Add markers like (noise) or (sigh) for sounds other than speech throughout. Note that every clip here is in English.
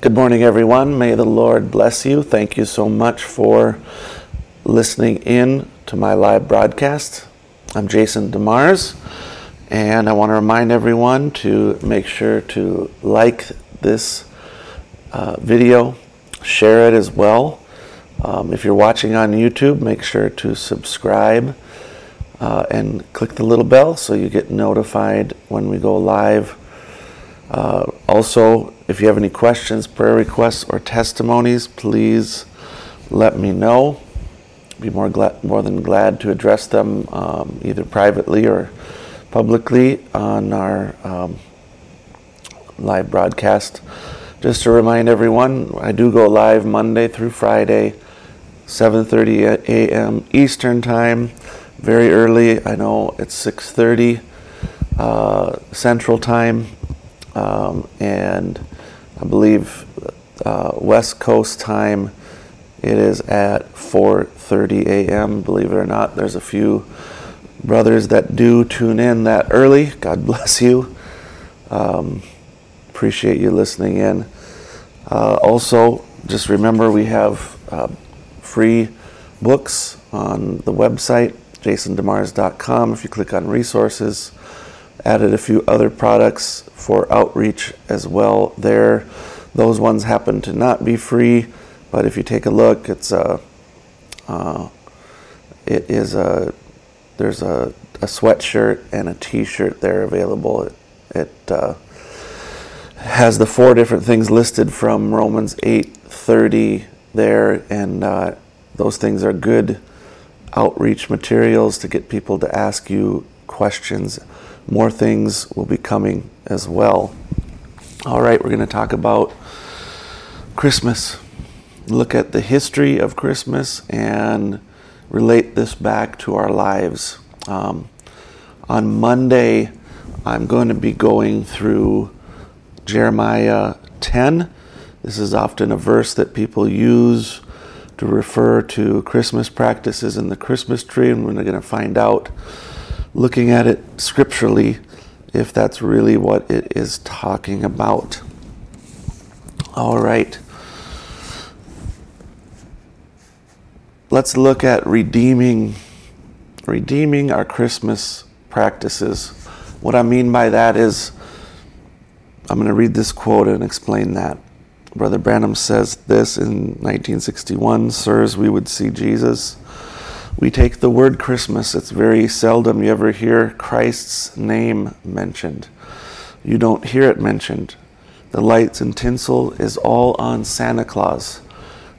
Good morning, everyone. May the Lord bless you. Thank you so much for listening in to my live broadcast. I'm Jason DeMars, and I want to remind everyone to make sure to like this uh, video, share it as well. Um, if you're watching on YouTube, make sure to subscribe uh, and click the little bell so you get notified when we go live. Uh, also, if you have any questions, prayer requests, or testimonies, please let me know. Be more glad, more than glad to address them um, either privately or publicly on our um, live broadcast. Just to remind everyone, I do go live Monday through Friday, 7:30 a.m. Eastern Time, very early. I know it's 6:30 uh, Central Time, um, and I believe uh, West Coast time it is at 4:30 a.m. Believe it or not, there's a few brothers that do tune in that early. God bless you. Um, appreciate you listening in. Uh, also, just remember we have uh, free books on the website jasondemars.com. If you click on resources, added a few other products for outreach as well there. Those ones happen to not be free, but if you take a look, it's a, uh, it is a, there's a, a sweatshirt and a t-shirt there available. It, it uh, has the four different things listed from Romans 8:30 there, and uh, those things are good outreach materials to get people to ask you questions more things will be coming as well. All right, we're going to talk about Christmas. Look at the history of Christmas and relate this back to our lives. Um, on Monday, I'm going to be going through Jeremiah 10. This is often a verse that people use to refer to Christmas practices in the Christmas tree, and we're going to find out looking at it scripturally if that's really what it is talking about. All right. Let's look at redeeming redeeming our Christmas practices. What I mean by that is I'm going to read this quote and explain that. Brother Branham says this in 1961 Sirs, we would see Jesus we take the word Christmas, it's very seldom you ever hear Christ's name mentioned. You don't hear it mentioned. The lights and tinsel is all on Santa Claus,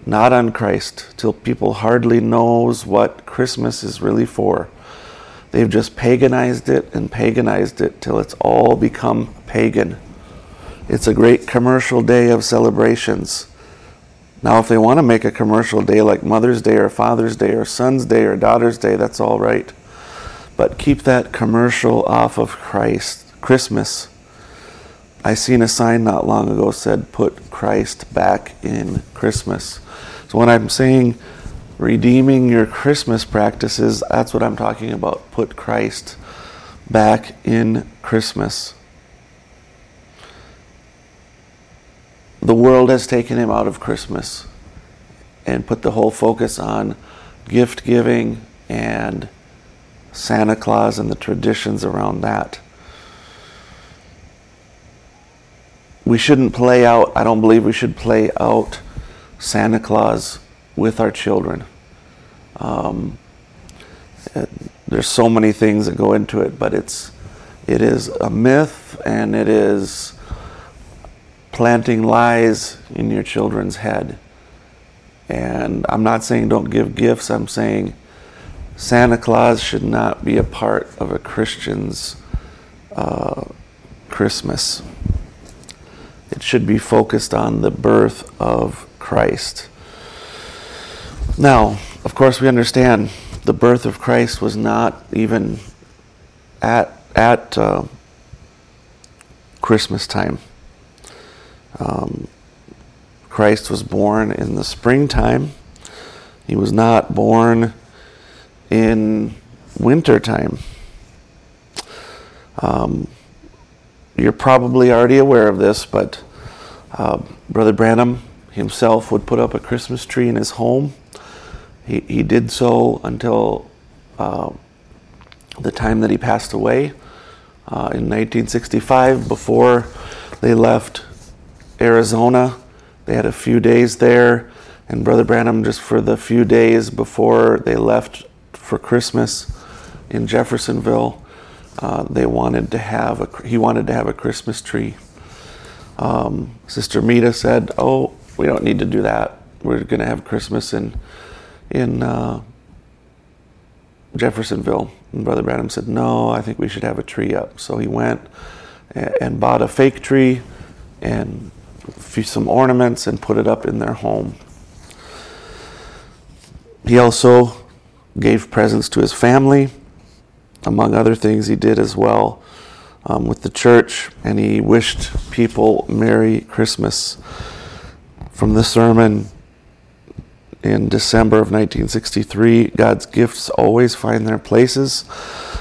not on Christ, till people hardly knows what Christmas is really for. They've just paganized it and paganized it till it's all become pagan. It's a great commercial day of celebrations. Now, if they want to make a commercial day like Mother's Day or Father's Day or Son's Day or Daughter's Day, that's all right. But keep that commercial off of Christ. Christmas. I seen a sign not long ago said, put Christ back in Christmas. So when I'm saying redeeming your Christmas practices, that's what I'm talking about. Put Christ back in Christmas. The world has taken him out of Christmas and put the whole focus on gift giving and Santa Claus and the traditions around that. We shouldn't play out, I don't believe we should play out Santa Claus with our children. Um, there's so many things that go into it, but it's it is a myth and it is planting lies in your children's head. And I'm not saying don't give gifts, I'm saying Santa Claus should not be a part of a Christian's uh, Christmas. It should be focused on the birth of Christ. Now, of course, we understand the birth of Christ was not even at at uh, Christmas time. Um, Christ was born in the springtime. He was not born in wintertime. Um, you're probably already aware of this, but Uh, Brother Branham himself would put up a Christmas tree in his home. He, he did so until uh, the time that he passed away uh, in 1965 before they left Arizona. They had a few days there, and Brother Branham, just for the few days before they left for Christmas in Jeffersonville, uh, they wanted to have a he wanted to have a Christmas tree. Um, Sister Meda said, "Oh, we don't need to do that. We're going to have Christmas in in uh, Jeffersonville." And Brother Branham said, "No, I think we should have a tree up." So he went and bought a fake tree and some ornaments and put it up in their home. He also gave presents to his family. Among other things, he did as well um, with the church, and he wished people Merry Christmas. From the sermon in December of 1963, God's gifts always find their places.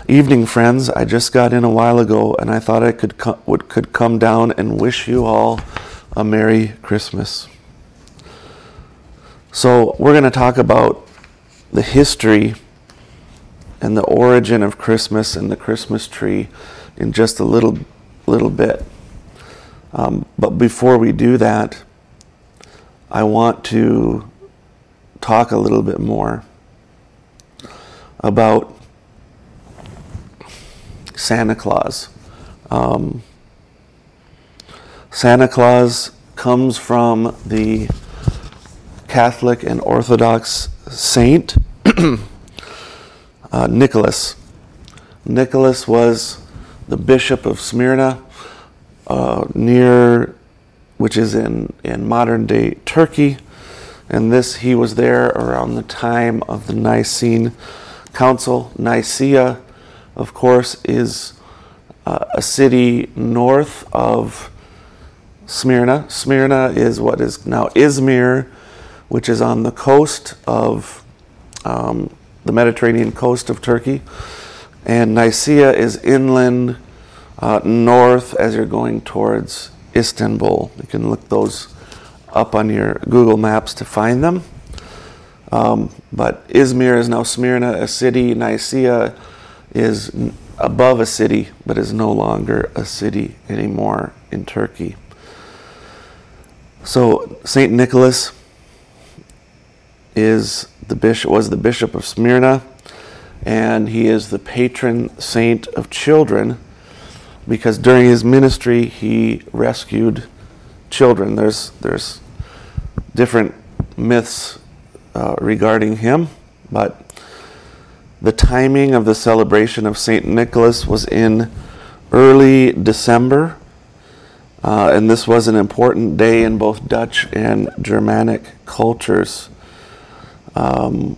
Evening, friends. I just got in a while ago, and I thought I could co- would, could come down and wish you all a Merry Christmas. So, we're going to talk about the history and the origin of Christmas and the Christmas tree in just a little, little bit. Um, but before we do that, I want to talk a little bit more about Santa Claus. Um, Santa Claus comes from the Catholic and Orthodox saint (clears throat) uh, Nicholas. Nicholas was the bishop of Smyrna, uh, near, which is in, in modern day Turkey. And this, he was there around the time of the Nicene Council. Nicaea, of course, is uh, a city north of Smyrna. Smyrna is what is now Izmir, which is on the coast of um, the Mediterranean coast of Turkey. And Nicaea is inland uh, north as you're going towards Istanbul. You can look those up on your Google Maps to find them. Um, but Izmir is now Smyrna, a city. Nicaea is above a city, but is no longer a city anymore in Turkey. So Saint Nicholas is the bishop was the bishop of Smyrna, and he is the patron saint of children because during his ministry he rescued children. There's there's different myths uh, regarding him, but the timing of the celebration of Saint Nicholas was in early December uh, and this was an important day in both Dutch and Germanic cultures. Um,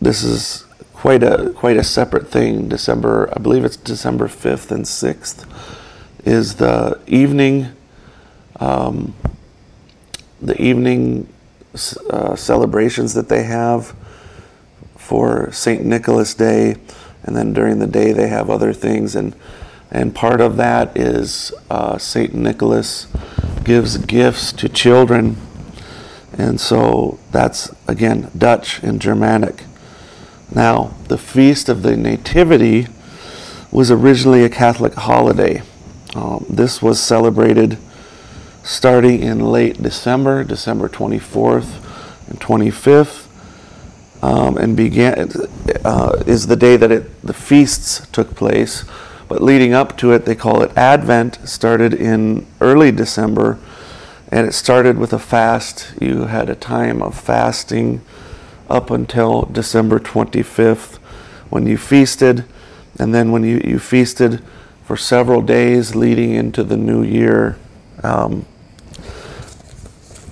this is quite a quite a separate thing. December, I believe it's December fifth and sixth, is the evening, um, the evening uh, celebrations that they have for Saint Nicholas Day, and then during the day they have other things and and part of that is uh, St. Nicholas gives gifts to children. And so that's, again, Dutch and Germanic. Now, the Feast of the Nativity was originally a Catholic holiday. Um, this was celebrated starting in late December, December 24th and 25th, um, and began uh, is the day that it, the feasts took place. But leading up to it, they call it Advent, started in early December, and it started with a fast. You had a time of fasting up until December 25th when you feasted, and then when you, you feasted for several days leading into the new year. Um,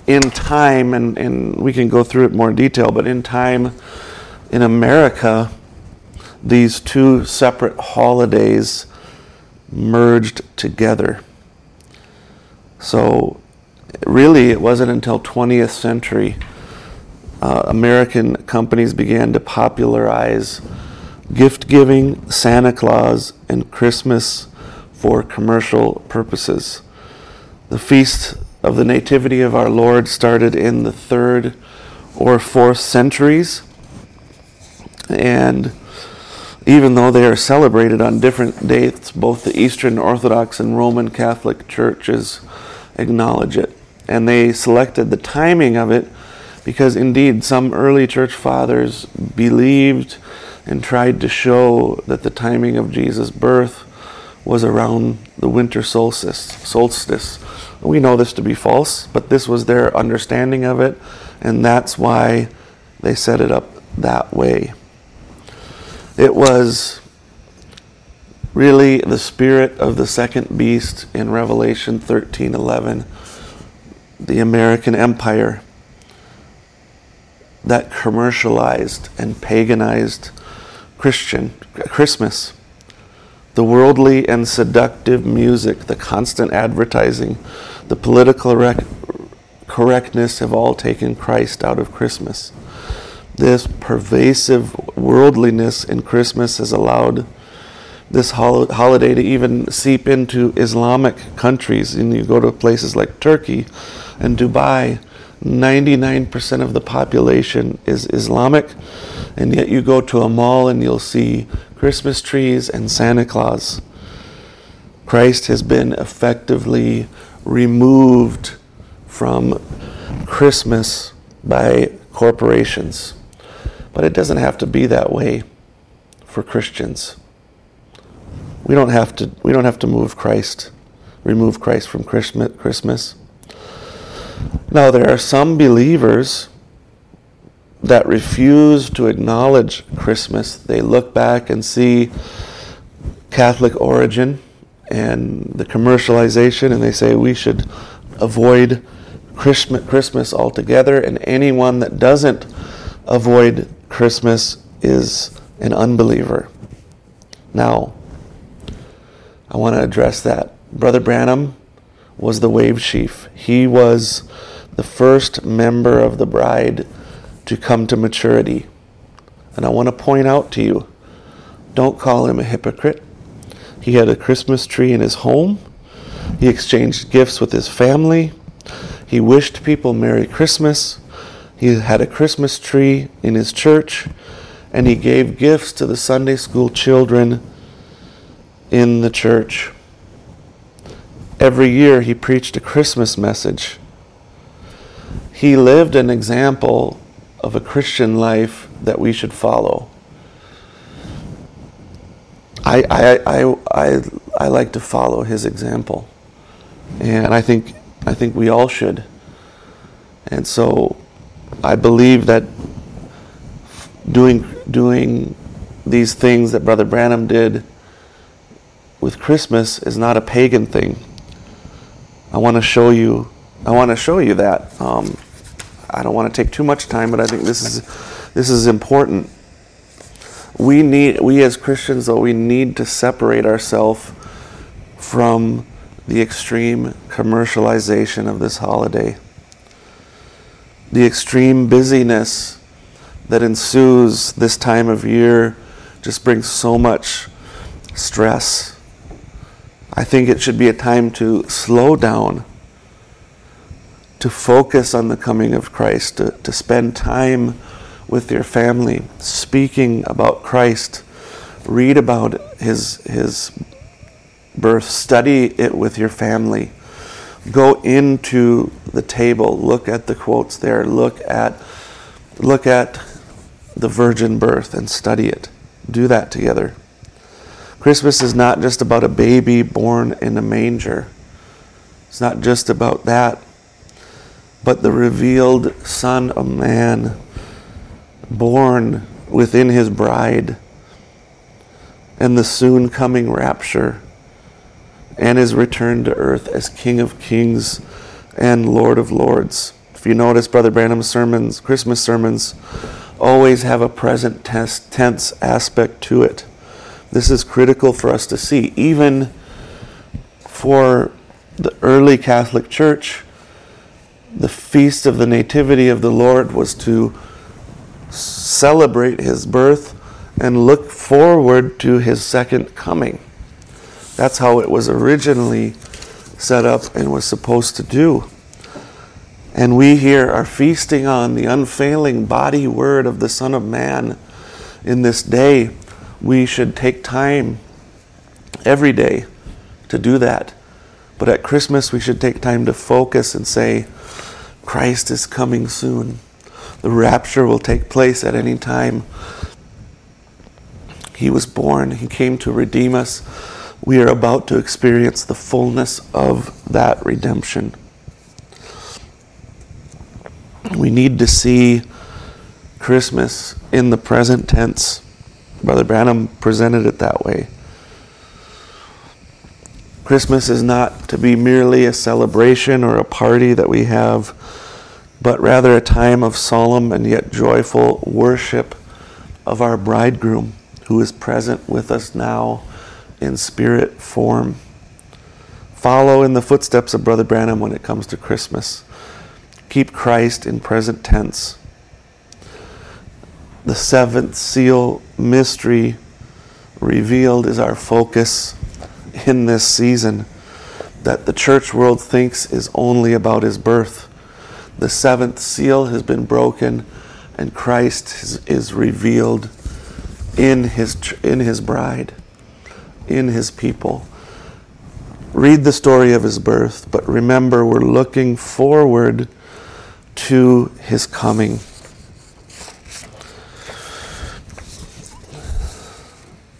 in time, and, and we can go through it more in detail, but in time in America, these two separate holidays merged together. So, really, it wasn't until 20th century uh, American companies began to popularize gift giving, Santa Claus, and Christmas for commercial purposes. The feast of the Nativity of our Lord started in the third or fourth centuries. And even though they are celebrated on different dates, both the Eastern Orthodox and Roman Catholic churches acknowledge it. And they selected the timing of it because indeed some early church fathers believed and tried to show that the timing of Jesus' birth was around the winter solstice. solstice. We know this to be false, but this was their understanding of it, and that's why they set it up that way. It was really the spirit of the second beast in Revelation 13:11, the American empire that commercialized and paganized Christian Christmas. The worldly and seductive music, the constant advertising, the political rec- correctness have all taken Christ out of Christmas. This pervasive worldliness in Christmas has allowed this hol- holiday to even seep into Islamic countries. And you go to places like Turkey and Dubai, 99% of the population is Islamic, and yet you go to a mall and you'll see Christmas trees and Santa Claus. Christ has been effectively removed from Christmas by corporations. But it doesn't have to be that way for Christians. We don't have to we don't have to move Christ, remove Christ from Christmas. Now there are some believers that refuse to acknowledge Christmas. They look back and see Catholic origin and the commercialization and they say we should avoid Christmas altogether and anyone that doesn't avoid Christmas is an unbeliever. Now, I want to address that. Brother Branham was the wave sheaf. He was the first member of the bride to come to maturity. And I want to point out to you don't call him a hypocrite. He had a Christmas tree in his home, he exchanged gifts with his family, he wished people Merry Christmas. He had a Christmas tree in his church, and he gave gifts to the Sunday school children in the church. Every year he preached a Christmas message. He lived an example of a Christian life that we should follow. I, I, I, I, I like to follow his example. And I think, I think we all should. And so I believe that doing doing these things that Brother Branham did with Christmas is not a pagan thing. I want to show you. I want to show you that. Um, I don't want to take too much time, but I think this is this is important. We need we as Christians though we need to separate ourselves from the extreme commercialization of this holiday the extreme busyness that ensues this time of year just brings so much stress. I think it should be a time to slow down, to focus on the coming of Christ, to, to spend time with your family, speaking about Christ, read about his, his birth, study it with your family go into the table, look at the quotes there, look at look at the virgin birth and study it. Do that together. Christmas is not just about a baby born in a manger. It's not just about that, but the revealed Son of Man born within his bride and the soon coming rapture and his return to earth as King of Kings and Lord of Lords. If you notice, Brother Branham's sermons, Christmas sermons, always have a present tense aspect to it. This is critical for us to see. Even for the early Catholic Church, the feast of the Nativity of the Lord was to celebrate his birth and look forward to his second coming. That's how it was originally set up and was supposed to do. And we here are feasting on the unfailing body word of the Son of Man in this day. We should take time every day to do that. But at Christmas, we should take time to focus and say, Christ is coming soon. The rapture will take place at any time. He was born, He came to redeem us. We are about to experience the fullness of that redemption. We need to see Christmas in the present tense. Brother Branham presented it that way. Christmas is not to be merely a celebration or a party that we have, but rather a time of solemn and yet joyful worship of our bridegroom who is present with us now in spirit form. Follow in the footsteps of Brother Branham when it comes to Christmas. Keep Christ in present tense. The seventh seal mystery revealed is our focus in this season that the church world thinks is only about his birth. The seventh seal has been broken, and Christ is, revealed in his, in his bride, in his people. Read the story of his birth, but remember we're looking forward to his coming.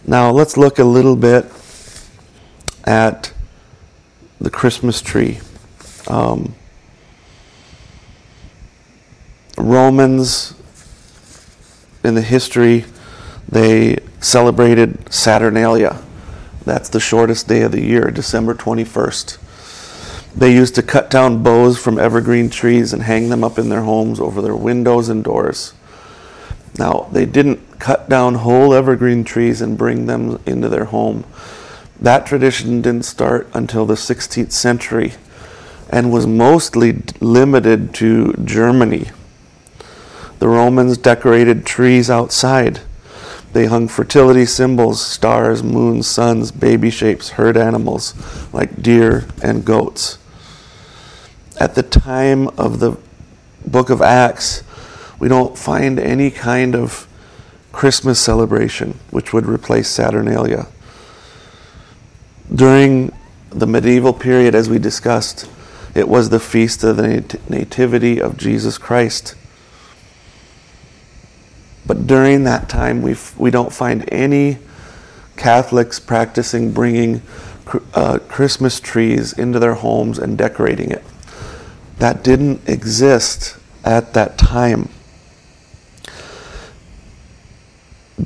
Now let's look a little bit at the Christmas tree. Um, Romans in the history, they celebrated Saturnalia. That's the shortest day of the year, December 21st. They used to cut down boughs from evergreen trees and hang them up in their homes over their windows and doors. Now, they didn't cut down whole evergreen trees and bring them into their home. That tradition didn't start until the 16th century and was mostly limited to Germany. The Romans decorated trees outside. They hung fertility symbols, stars, moons, suns, baby shapes, herd animals like deer and goats at the time of the book of Acts, we don't find any kind of Christmas celebration which would replace Saturnalia. During the medieval period, as we discussed, it was the feast of the Nativity of Jesus Christ. But during that time, we we don't find any Catholics practicing bringing uh, Christmas trees into their homes and decorating it that didn't exist at that time.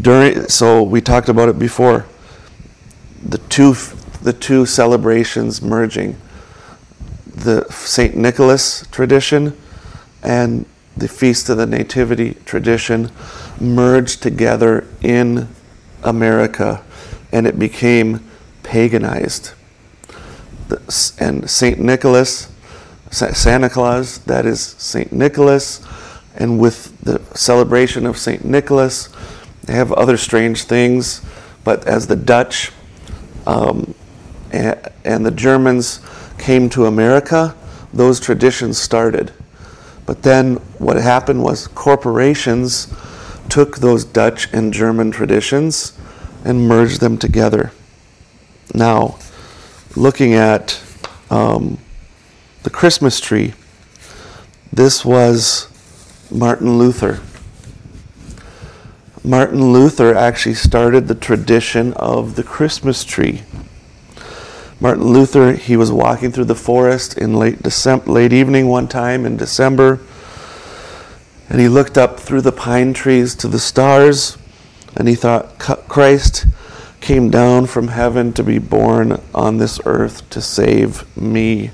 During, so we talked about it before. The two, the two celebrations merging, the Saint Nicholas tradition and the Feast of the Nativity tradition merged together in America, and it became paganized. and Saint Nicholas Santa Claus, that is St. Nicholas. And with the celebration of St. Nicholas, they have other strange things. But as the Dutch um, and the Germans came to America, those traditions started. But then what happened was corporations took those Dutch and German traditions and merged them together. Now, looking at um, the Christmas tree. This was Martin Luther. Martin Luther actually started the tradition of the Christmas tree. Martin Luther, he was walking through the forest in late December, late evening one time in December, and he looked up through the pine trees to the stars, and he thought, Christ came down from heaven to be born on this earth to save me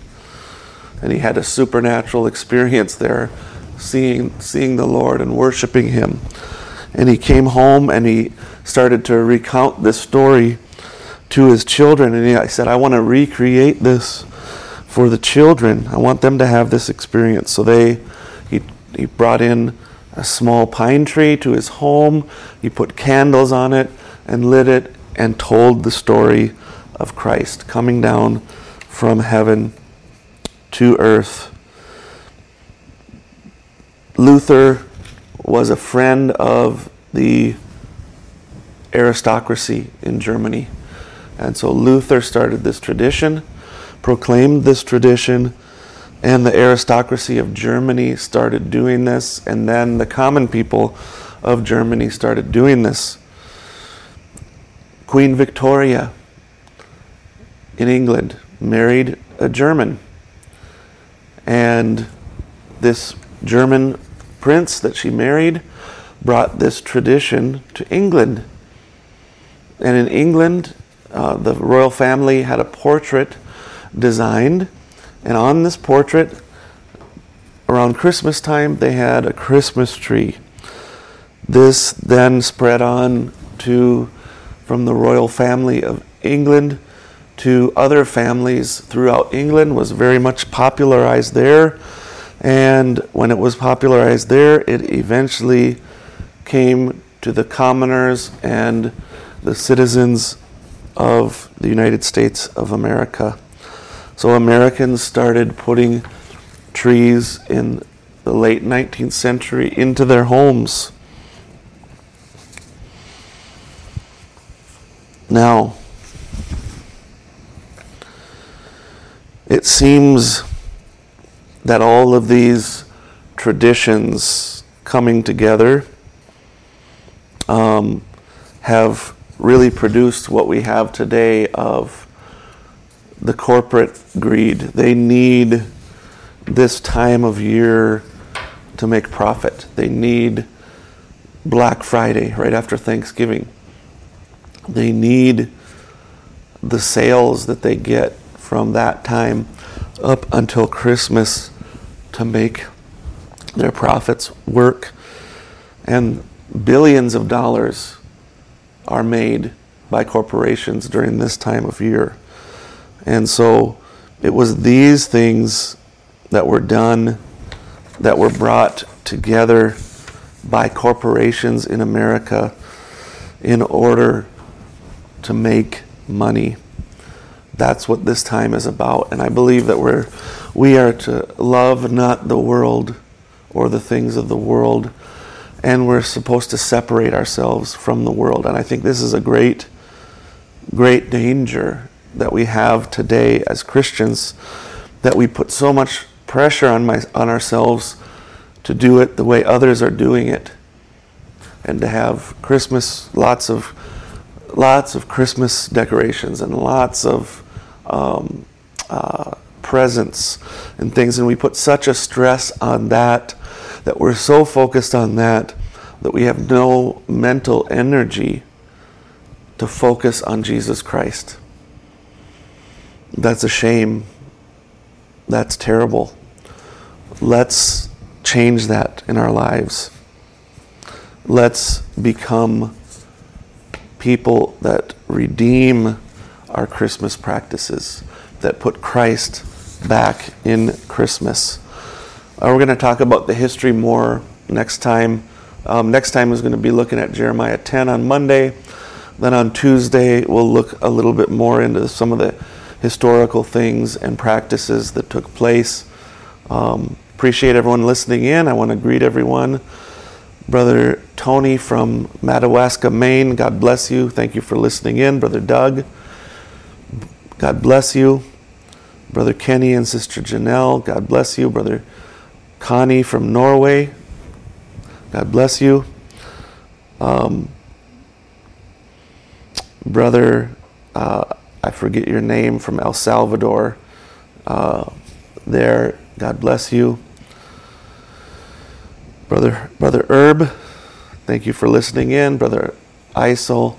and he had a supernatural experience there, seeing seeing the Lord and worshiping Him. And he came home and he started to recount this story to his children, and he, said, "I want to recreate this for the children. I want them to have this experience." So they, he brought in a small pine tree to his home. He put candles on it and lit it and told the story of Christ coming down from heaven to earth. Luther was a friend of the aristocracy in Germany. And so Luther started this tradition, proclaimed this tradition, and the aristocracy of Germany started doing this, and then the common people of Germany started doing this. Queen Victoria in England married a German. And this German prince that she married brought this tradition to England. And in England, uh, the royal family had a portrait designed. And on this portrait, around Christmas time, they had a Christmas tree. This then spread on to from the royal family of England to other families throughout England was very much popularized there. And when it was popularized there, it eventually came to the commoners and the citizens of the United States of America. So Americans started putting trees in the late 19th century into their homes. Now, it seems that all of these traditions coming together um, have really produced what we have today of the corporate greed. They need this time of year to make profit. They need Black Friday right after Thanksgiving. They need the sales that they get from that time up until Christmas to make their profits work. And billions of dollars are made by corporations during this time of year. And so it was these things that were done, that were brought together by corporations in America in order to make money. That's what this time is about. And I believe that we're, we are to love not the world or the things of the world, and we're supposed to separate ourselves from the world. And I think this is a great, great danger that we have today as Christians that we put so much pressure on, my, on ourselves to do it the way others are doing it and to have Christmas, lots of lots of Christmas decorations and lots of um, uh, presents and things, and we put such a stress on that that we're so focused on that that we have no mental energy to focus on Jesus Christ. That's a shame. That's terrible. Let's change that in our lives. Let's become people that redeem our Christmas practices, that put Christ back in Christmas. Uh, we're going to talk about the history more next time. Um, next time is going to be looking at Jeremiah 10 on Monday. Then on Tuesday, we'll look a little bit more into some of the historical things and practices that took place. Um, appreciate everyone listening in. I want to greet everyone. Brother Tony from Madawaska, Maine, God bless you. Thank you for listening in. Brother Doug, God bless you. Brother Kenny and Sister Janelle, God bless you. Brother Connie from Norway, God bless you. Um, brother, uh, I forget your name, from El Salvador, uh, there, God bless you. Brother, Brother Herb, thank you for listening in. Brother Isel,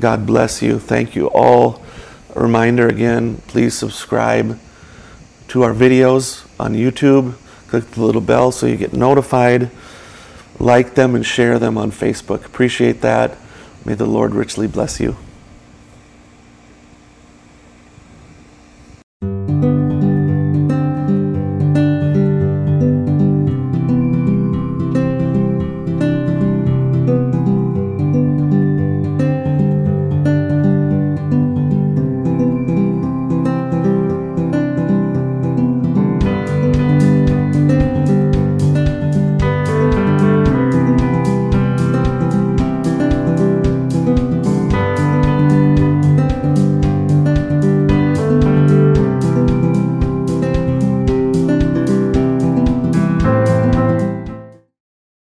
God bless you. Thank you all. A reminder again, please subscribe to our videos on YouTube. Click the little bell so you get notified. Like them and share them on Facebook. Appreciate that. May the Lord richly bless you.